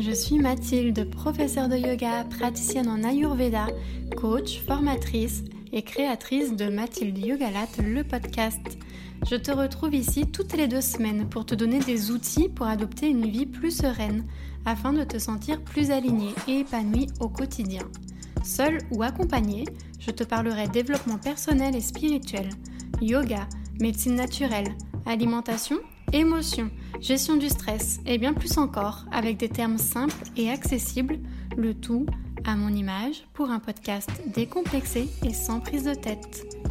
je suis Mathilde, professeure de yoga, praticienne en Ayurveda, coach, formatrice et créatrice de Mathilde Yogalat, le podcast. Je te retrouve ici toutes les deux semaines pour te donner des outils pour adopter une vie plus sereine afin de te sentir plus aligné et épanoui au quotidien. Seul ou accompagné, je te parlerai développement personnel et spirituel, yoga, médecine naturelle, alimentation, émotion, gestion du stress et bien plus encore avec des termes simples et accessibles, le tout à mon image pour un podcast décomplexé et sans prise de tête.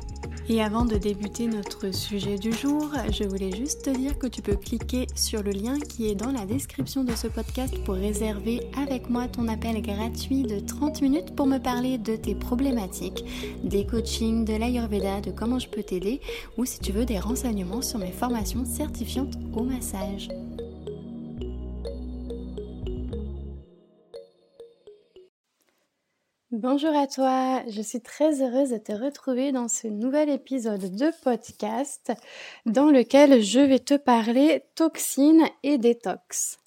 Et avant de débuter notre sujet du jour, je voulais juste te dire que tu peux cliquer sur le lien qui est dans la description de ce podcast pour réserver avec moi ton appel gratuit de 30 minutes pour me parler de tes problématiques, des coachings, de l'Ayurveda, de comment je peux t'aider ou si tu veux des renseignements sur mes formations certifiantes au massage. Bonjour à toi, je suis très heureuse de te retrouver dans ce nouvel épisode de podcast dans lequel je vais te parler toxines et détox.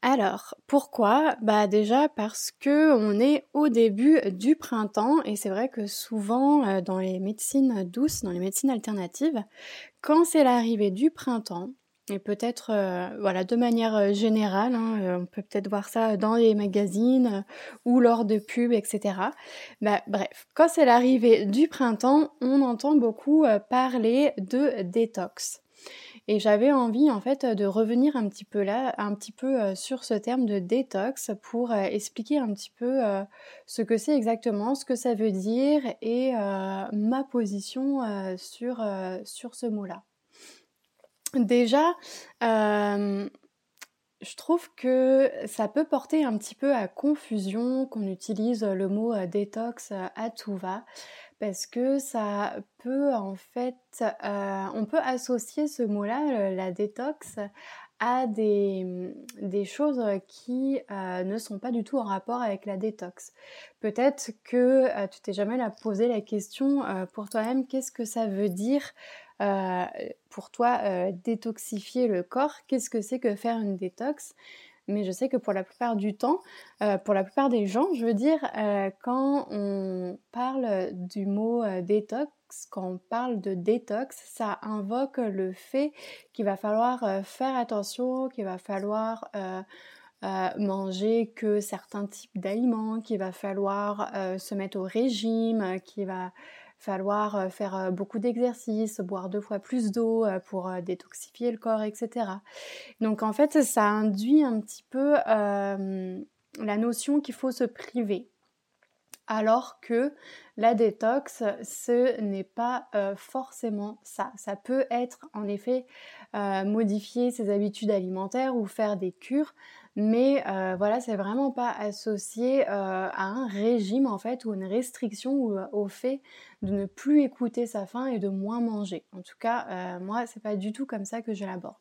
Alors, pourquoi? Bah déjà parce que on est au début du printemps et c'est vrai que souvent euh, dans les médecines douces, dans les médecines alternatives, quand c'est l'arrivée du printemps, et peut-être, euh, voilà, de manière euh, générale, hein, euh, on peut peut-être voir ça dans les magazines ou lors de pubs, etc. Bah, bref, quand c'est l'arrivée du printemps, on entend beaucoup parler de détox. Et j'avais envie en fait de revenir un petit peu là, un petit peu sur ce terme de détox pour expliquer un petit peu ce que c'est exactement, ce que ça veut dire et ma position sur, sur ce mot-là. Déjà, euh, je trouve que ça peut porter un petit peu à confusion qu'on utilise le mot euh, détox euh, à tout va parce que ça peut en fait, on peut associer ce mot-là, la détox, à des, des choses qui ne sont pas du tout en rapport avec la détox. Peut-être que tu t'es jamais posé la question pour toi-même, qu'est-ce que ça veut dire euh, pour toi euh, détoxifier le corps, qu'est-ce que c'est que faire une détox? Mais je sais que pour la plupart du temps, euh, pour la plupart des gens, je veux dire, quand on parle du mot détox, quand on parle de détox, ça invoque le fait qu'il va falloir faire attention, qu'il va falloir manger que certains types d'aliments, qu'il va falloir se mettre au régime, qu'il va falloir euh, faire euh, beaucoup d'exercices, boire deux fois plus d'eau euh, pour détoxifier le corps, etc. Donc en fait, ça induit un petit peu la notion qu'il faut se priver. Alors que la détox, ce n'est pas forcément ça. Ça peut être en effet modifier ses habitudes alimentaires ou faire des cures, mais euh, voilà, c'est vraiment pas associé euh, à un régime en fait ou une restriction ou euh, au fait de ne plus écouter sa faim et de moins manger. En tout cas, moi, c'est pas du tout comme ça que je l'aborde.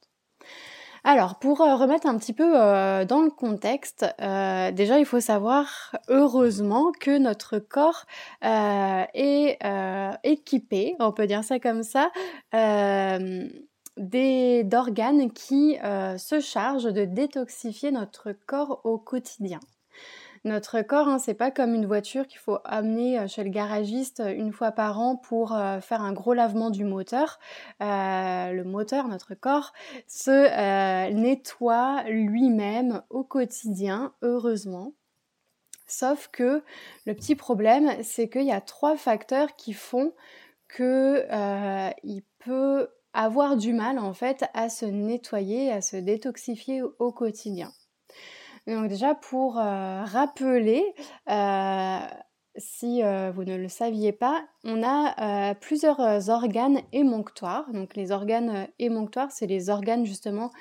Alors, pour remettre un petit peu dans le contexte, déjà il faut savoir heureusement que notre corps est équipé, on peut dire ça comme ça, d'organes qui euh, se chargent de détoxifier notre corps au quotidien. Notre corps, hein, c'est pas comme une voiture qu'il faut amener euh, chez le garagiste euh, une fois par an pour faire un gros lavement du moteur. le moteur, notre corps, se nettoie lui-même au quotidien, heureusement. Sauf que le petit problème, c'est qu'il y a trois facteurs qui font que il peut avoir du mal en fait à se nettoyer, à se détoxifier au quotidien. Donc déjà pour euh, rappeler, euh, si euh, vous ne le saviez pas, on a plusieurs organes émonctoires. Donc les organes émonctoires, c'est les organes justement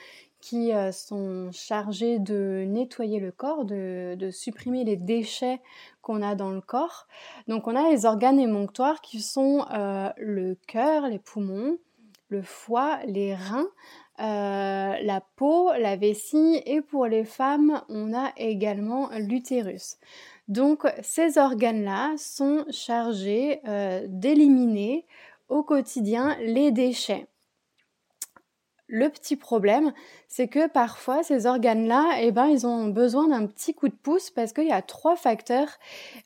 qui sont chargés de nettoyer le corps, de, de supprimer les déchets qu'on a dans le corps. Donc on a les organes émonctoires qui sont le cœur, les poumons, le foie, les reins, euh, la peau, la vessie et pour les femmes, on a également l'utérus. Donc ces organes-là sont chargés euh, d'éliminer au quotidien les déchets. Le petit problème, c'est que parfois ces organes-là, eh ben, ils ont besoin d'un petit coup de pouce parce qu'il y a trois facteurs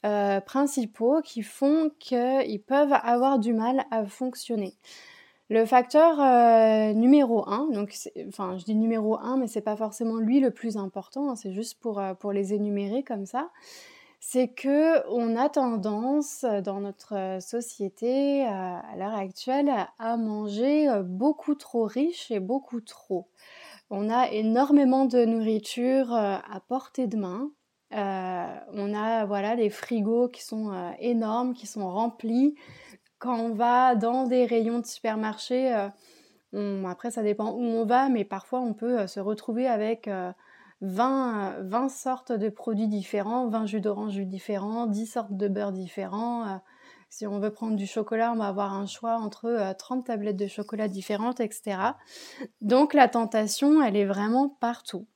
euh, principaux qui font qu'ils peuvent avoir du mal à fonctionner. Le facteur euh, numéro 1, donc enfin je dis numéro 1, mais c'est pas forcément lui le plus important, hein, c'est juste pour, euh, pour les énumérer comme ça, c'est que on a tendance dans notre société euh, à l'heure actuelle à manger beaucoup trop riche et beaucoup trop. On a énormément de nourriture à portée de main. on a voilà les frigos qui sont énormes, qui sont remplis quand on va dans des rayons de supermarché, euh, après ça dépend où on va, mais parfois on peut euh, se retrouver avec 20, euh, 20, sortes de produits différents, 20 jus d'orange différents, 10 sortes de beurre différents. si on veut prendre du chocolat, on va avoir un choix entre 30 tablettes de chocolat différentes, etc. Donc la tentation, elle est vraiment partout.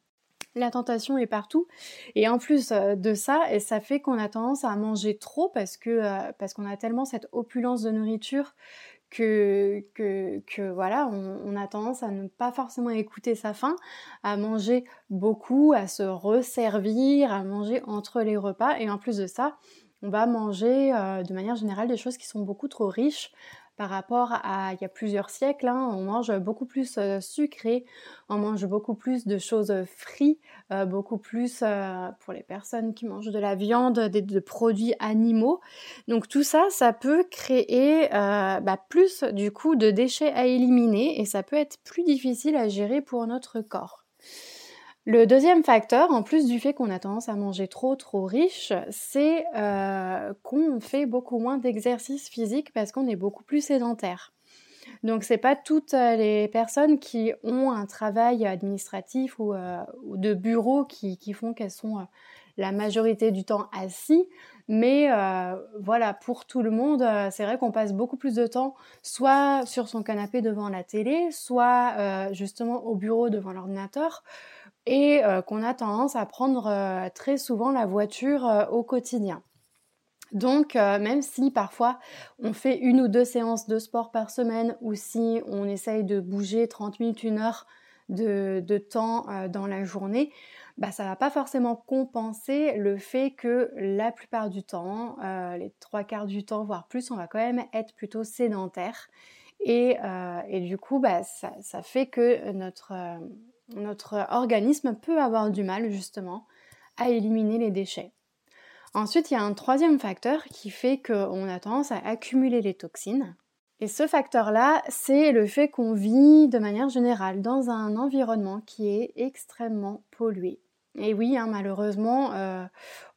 La tentation est partout. Et en plus euh, de ça, ça fait qu'on a tendance à manger trop parce que euh, parce qu'on a tellement cette opulence de nourriture que, que, voilà, on, a tendance à ne pas forcément écouter sa faim, à manger beaucoup, à se resservir, à manger entre les repas. Et en plus de ça, on va manger euh, de manière générale des choses qui sont beaucoup trop riches par rapport à il y a plusieurs siècles. Hein, on mange beaucoup plus euh, sucré, on mange beaucoup plus de choses frites, euh, beaucoup plus euh, pour les personnes qui mangent de la viande, des, de produits animaux. Donc tout ça, ça peut créer bah, plus du coup de déchets à éliminer et ça peut être plus difficile à gérer pour notre corps. Le deuxième facteur, en plus du fait qu'on a tendance à manger trop trop riche, c'est euh, qu'on fait beaucoup moins d'exercice physique parce qu'on est beaucoup plus sédentaire. Donc c'est pas toutes les personnes qui ont un travail administratif ou, euh, de bureau qui, font qu'elles sont euh, la majorité du temps assis, mais voilà pour tout le monde, c'est vrai qu'on passe beaucoup plus de temps soit sur son canapé devant la télé, soit justement au bureau devant l'ordinateur et euh, qu'on a tendance à prendre euh, très souvent la voiture euh, au quotidien. Donc, même si parfois on fait une ou deux séances de sport par semaine ou si on essaye de bouger 30 minutes, une heure de, temps dans la journée, bah, ça va pas forcément compenser le fait que la plupart du temps, les trois quarts du temps, voire plus, on va quand même être plutôt sédentaire. Et, du coup, bah, ça, fait que notre notre organisme peut avoir du mal justement à éliminer les déchets. Ensuite, il y a un troisième facteur qui fait qu'on a tendance à accumuler les toxines. Et ce facteur-là, c'est le fait qu'on vit de manière générale dans un environnement qui est extrêmement pollué. Et oui, hein, malheureusement, euh,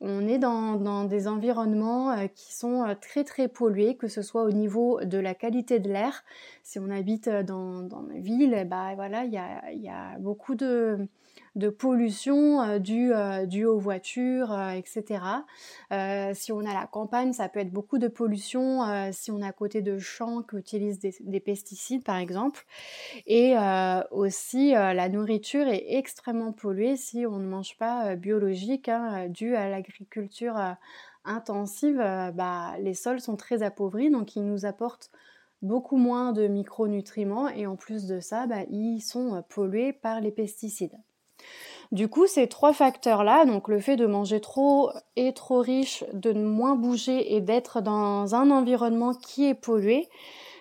on est dans, des environnements euh, qui sont euh, très très pollués, que ce soit au niveau de la qualité de l'air. Si on habite dans, dans une ville, bah voilà, il y a, beaucoup de, de pollution euh, euh, due, aux voitures, euh, etc. si on a la campagne, ça peut être beaucoup de pollution si on à côté de champs qui utilisent des, pesticides, par exemple. Et aussi, la nourriture est extrêmement polluée si on ne mange pas biologique, hein, dû à l'agriculture intensive. Bah, les sols sont très appauvris, donc ils nous apportent beaucoup moins de micronutriments et en plus de ça, bah, ils sont pollués par les pesticides. Du coup, ces trois facteurs-là, donc le fait de manger trop et trop riche, de moins bouger et d'être dans un environnement qui est pollué,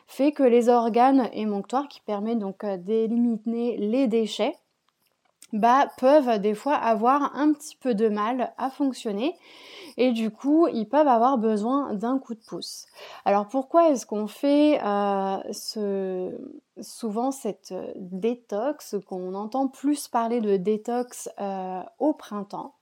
fait que les organes émonctoires, qui permettent donc euh, d'éliminer les déchets, bah, peuvent des fois avoir un petit peu de mal à fonctionner et du coup ils peuvent avoir besoin d'un coup de pouce. Alors pourquoi est-ce qu'on fait euh, ce, souvent cette euh, détox, qu'on entend plus parler de détox euh, au printemps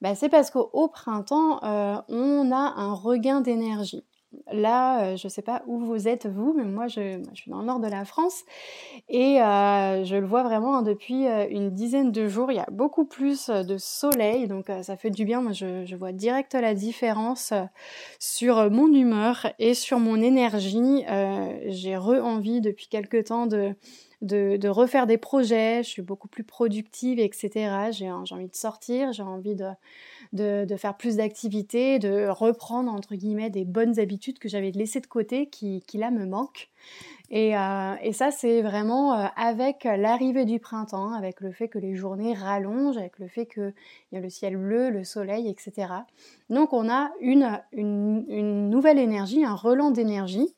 bah, C'est parce qu'au printemps on a un regain d'énergie. Là, euh, je ne sais pas où vous êtes vous, mais moi je, suis dans le nord de la France et euh, je le vois vraiment hein, depuis euh, une dizaine de jours. Il y a beaucoup plus de soleil, donc ça fait du bien. Moi, je, vois direct la différence sur mon humeur et sur mon énergie. J'ai re-envie depuis quelque temps de, de, refaire des projets, je suis beaucoup plus productive, etc. J'ai envie de sortir, j'ai envie de, faire plus d'activités, de reprendre, entre guillemets, des bonnes habitudes que j'avais laissées de côté qui, là me manquent. Et, euh, ça, c'est vraiment euh, avec l'arrivée du printemps, avec le fait que les journées rallongent, avec le fait qu'il y a le ciel bleu, le soleil, etc. Donc on a une nouvelle énergie, un relan d'énergie.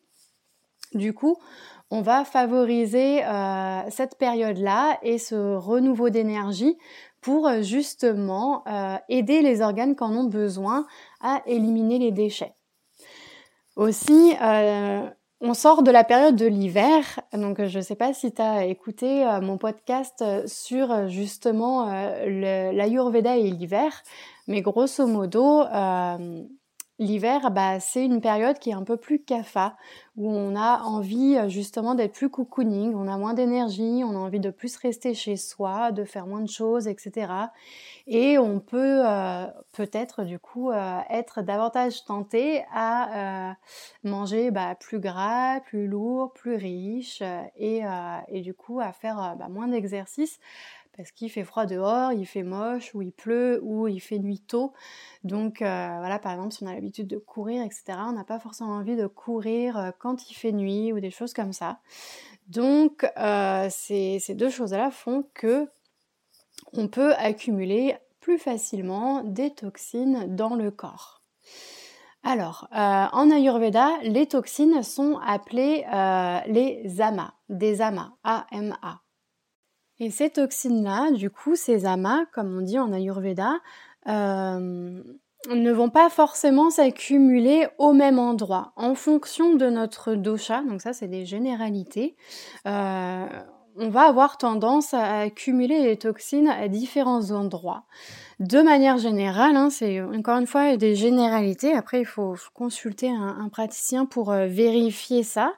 Du coup, on va favoriser euh, cette période-là et ce renouveau d'énergie pour euh, justement euh, aider les organes qui en ont besoin à éliminer les déchets. Aussi, on sort de la période de l'hiver, donc je ne sais pas si tu as écouté mon podcast sur justement l'Ayurveda et l'hiver, mais grosso modo, L'hiver, bah, c'est une période qui est un peu plus CAFA, où on a envie euh, justement d'être plus cocooning, on a moins d'énergie, on a envie de plus rester chez soi, de faire moins de choses, etc. Et on peut euh, peut-être du coup euh, être davantage tenté à manger bah, plus gras, plus lourd, plus riche, et, et du coup à faire bah, moins d'exercice parce qu'il fait froid dehors, il fait moche, ou il pleut, ou il fait nuit tôt. Donc euh, voilà, par exemple, si on a l'habitude de courir, etc., on n'a pas forcément envie de courir euh, quand il fait nuit ou des choses comme ça. Donc euh, ces, deux choses-là font que on peut accumuler plus facilement des toxines dans le corps. Alors, en Ayurveda, les toxines sont appelées les amas, des amas, A-M-A. Et ces toxines-là, du coup, ces amas, comme on dit en Ayurveda, euh, ne vont pas forcément s'accumuler au même endroit. En fonction de notre dosha, donc ça c'est des généralités, euh, on va avoir tendance à accumuler les toxines à différents endroits. De manière générale, hein, c'est encore une fois des généralités. Après, il faut, consulter un, praticien pour euh, vérifier ça.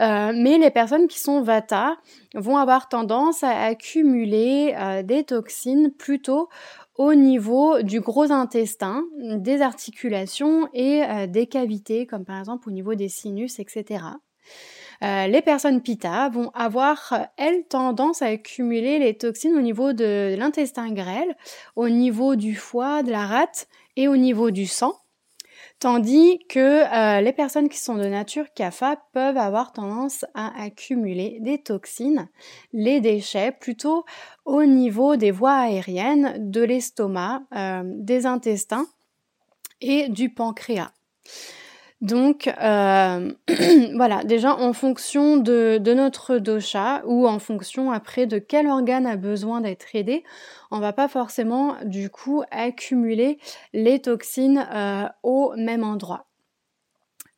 Euh, mais les personnes qui sont Vata vont avoir tendance à accumuler euh, des toxines plutôt au niveau du gros intestin, des articulations et des cavités, comme par exemple au niveau des sinus, etc. Euh, les personnes PITA vont avoir, euh, elles, tendance à accumuler les toxines au niveau de l'intestin grêle, au niveau du foie, de la rate et au niveau du sang. Tandis que euh, les personnes qui sont de nature CAFA peuvent avoir tendance à accumuler des toxines, les déchets, plutôt au niveau des voies aériennes, de l'estomac, des intestins et du pancréas. Donc euh, voilà, déjà en fonction de, notre dosha ou en fonction après de quel organe a besoin d'être aidé, on va pas forcément du coup accumuler les toxines euh, au même endroit.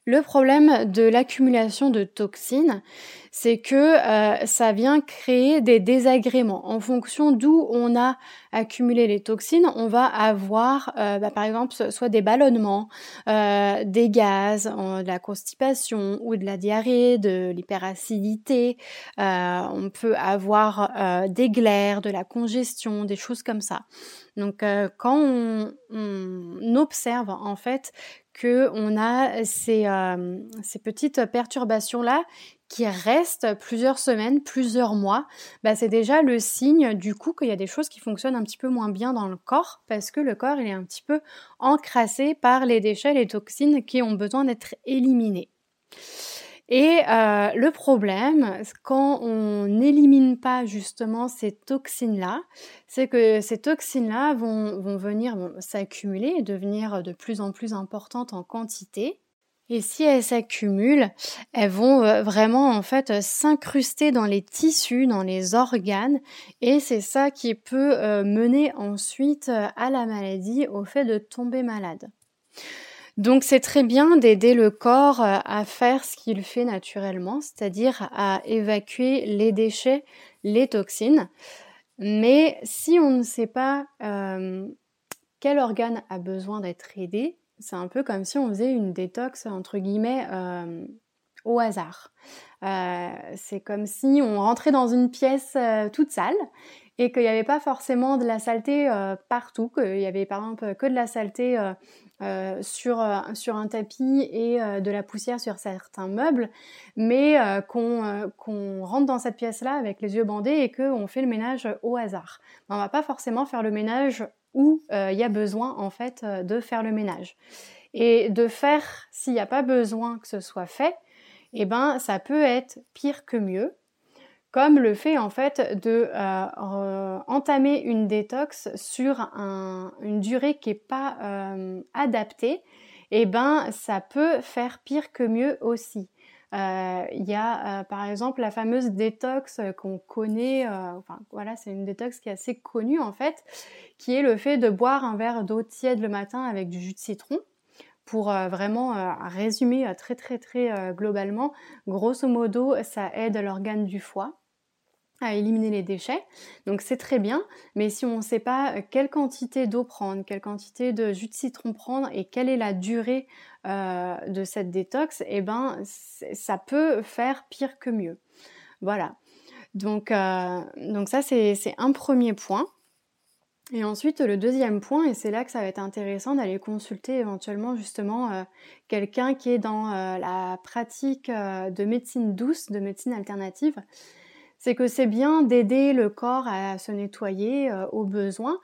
Le problème de l'accumulation de toxines, c'est que euh, ça vient créer des désagréments. En fonction d'où on a accumulé les toxines, on va avoir euh, bah, par exemple soit des ballonnements, euh, des gaz, de la constipation ou de la diarrhée, de l'hyperacidité. on peut avoir des glaires, de la congestion, des choses comme ça. Donc quand on, on observe en fait qu'on a ces, euh, petites perturbations-là qui restent plusieurs semaines, plusieurs mois, bah c'est déjà le signe du coup qu'il y a des choses qui fonctionnent un petit peu moins bien dans le corps parce que le corps est un petit peu encrassé par les déchets, les toxines qui ont besoin d'être éliminées. Et euh, le problème, quand on n'élimine pas justement ces toxines-là, c'est que ces toxines-là vont, vont venir s'accumuler et devenir de plus en plus importantes en quantité. Et si elles s'accumulent, elles vont euh, vraiment en fait s'incruster dans les tissus, dans les organes, et c'est ça qui peut euh, mener ensuite à la maladie, au fait de tomber malade. Donc c'est très bien d'aider le corps euh, à faire ce qu'il fait naturellement, c'est-à-dire à évacuer les déchets, les toxines. Mais si on ne sait pas euh, quel organe a besoin d'être aidé, c'est un peu comme si on faisait une détox entre guillemets euh, au hasard. c'est comme si on rentrait dans une pièce toute sale et qu'il n'y avait pas forcément de la saleté partout, qu'il y avait par exemple que de la saleté euh, sur, euh, sur un tapis et euh, de la poussière sur certains meubles, mais qu'on rentre dans cette pièce-là avec les yeux bandés et qu'on fait le ménage au hasard. On va pas forcément faire le ménage où il y a besoin en fait de faire le ménage. Et de faire s'il n'y a pas besoin que ce soit fait, eh ben ça peut être pire que mieux comme le fait en fait de euh, entamer une détox sur une durée qui n'est pas euh, adaptée, et eh ben ça peut faire pire que mieux aussi. Euh, il y a par exemple la fameuse détox qu'on connaît, enfin voilà, c'est une détox qui est assez connue en fait, qui est le fait de boire un verre d'eau tiède le matin avec du jus de citron pour vraiment résumer très très très globalement, grosso modo, ça aide l'organe du foie à éliminer les déchets. Donc c'est très bien, mais si on ne sait pas euh, quelle quantité d'eau prendre, quelle quantité de jus de citron prendre et quelle est la durée euh, de cette détox, eh ben ça peut faire pire que mieux. Voilà. Donc, euh, donc ça c'est un premier point. Et ensuite le deuxième point, et c'est là que ça va être intéressant d'aller consulter éventuellement justement quelqu'un qui est dans la pratique de médecine douce, de médecine alternative, c'est que c'est bien d'aider le corps à se nettoyer euh, au besoin,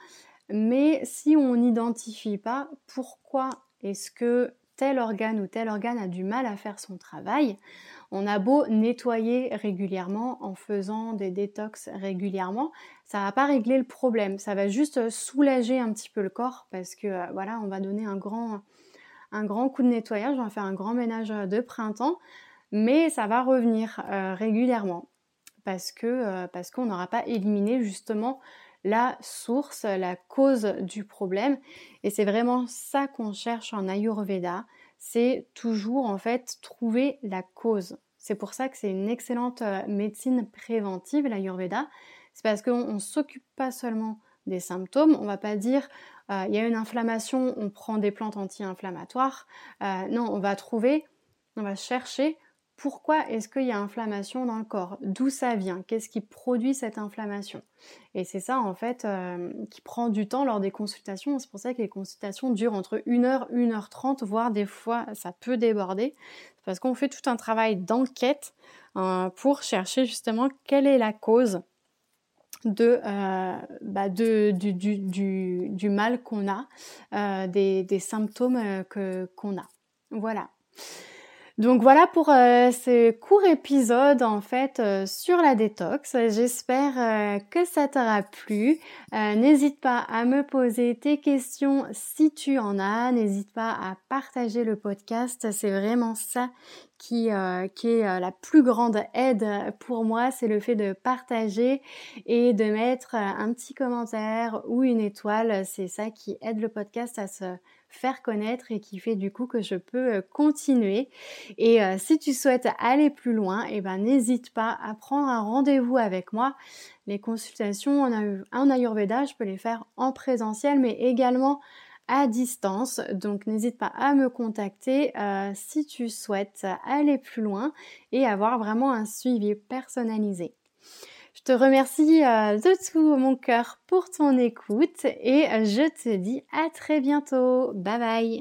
mais si on n'identifie pas pourquoi est-ce que tel organe ou tel organe a du mal à faire son travail, on a beau nettoyer régulièrement en faisant des détox régulièrement, ça va pas régler le problème, ça va juste soulager un petit peu le corps parce que euh, voilà, on va donner un grand coup de nettoyage, on va faire un grand ménage de printemps, mais ça va revenir euh, régulièrement parce que euh, parce qu'on n'aura pas éliminé justement la source, la cause du problème. Et c'est vraiment ça qu'on cherche en Ayurveda, c'est toujours en fait trouver la cause. C'est pour ça que c'est une excellente euh, médecine préventive, l'Ayurveda. C'est parce qu'on ne s'occupe pas seulement des symptômes. On va pas dire euh, il y a une inflammation, on prend des plantes anti-inflammatoires. non, on va trouver, on va chercher pourquoi est-ce qu'il y a inflammation dans le corps? D'où ça vient? Qu'est-ce qui produit cette inflammation? Et c'est ça en fait euh, qui prend du temps lors des consultations. C'est pour ça que les consultations durent entre 1h, 1h30, voire des fois ça peut déborder. Parce qu'on fait tout un travail d'enquête euh, pour chercher justement quelle est la cause euh, bah, du, mal qu'on a, des, des, symptômes qu'on a. Voilà. Donc voilà pour euh, ce court épisode en fait euh, sur la détox. J'espère euh, que ça t'aura plu. N'hésite pas à me poser tes questions si tu en as. N'hésite pas à partager le podcast. C'est vraiment ça qui, qui est la plus grande aide pour moi. C'est le fait de partager et de mettre un petit commentaire ou une étoile. C'est ça qui aide le podcast à se faire connaître et qui fait du coup que je peux euh, continuer. Et euh, si tu souhaites aller plus loin, eh ben n'hésite pas à prendre un rendez-vous avec moi. Les consultations en Ayurveda, je peux les faire en présentiel, mais également à distance. Donc n'hésite pas à me contacter euh, si tu souhaites aller plus loin et avoir vraiment un suivi personnalisé. Je te remercie euh, de tout mon cœur pour ton écoute et je te dis à très bientôt. Bye bye.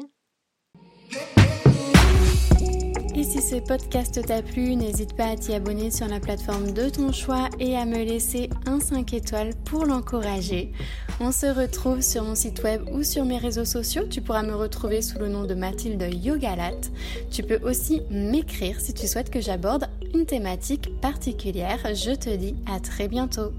Et si ce podcast t'a plu, n'hésite pas à t'y abonner sur la plateforme de ton choix et à me laisser un 5 étoiles pour l'encourager. On se retrouve sur mon site web ou sur mes réseaux sociaux. Tu pourras me retrouver sous le nom de Mathilde Yogalat. Tu peux aussi m'écrire si tu souhaites que j'aborde une thématique particulière. Je te dis à très bientôt.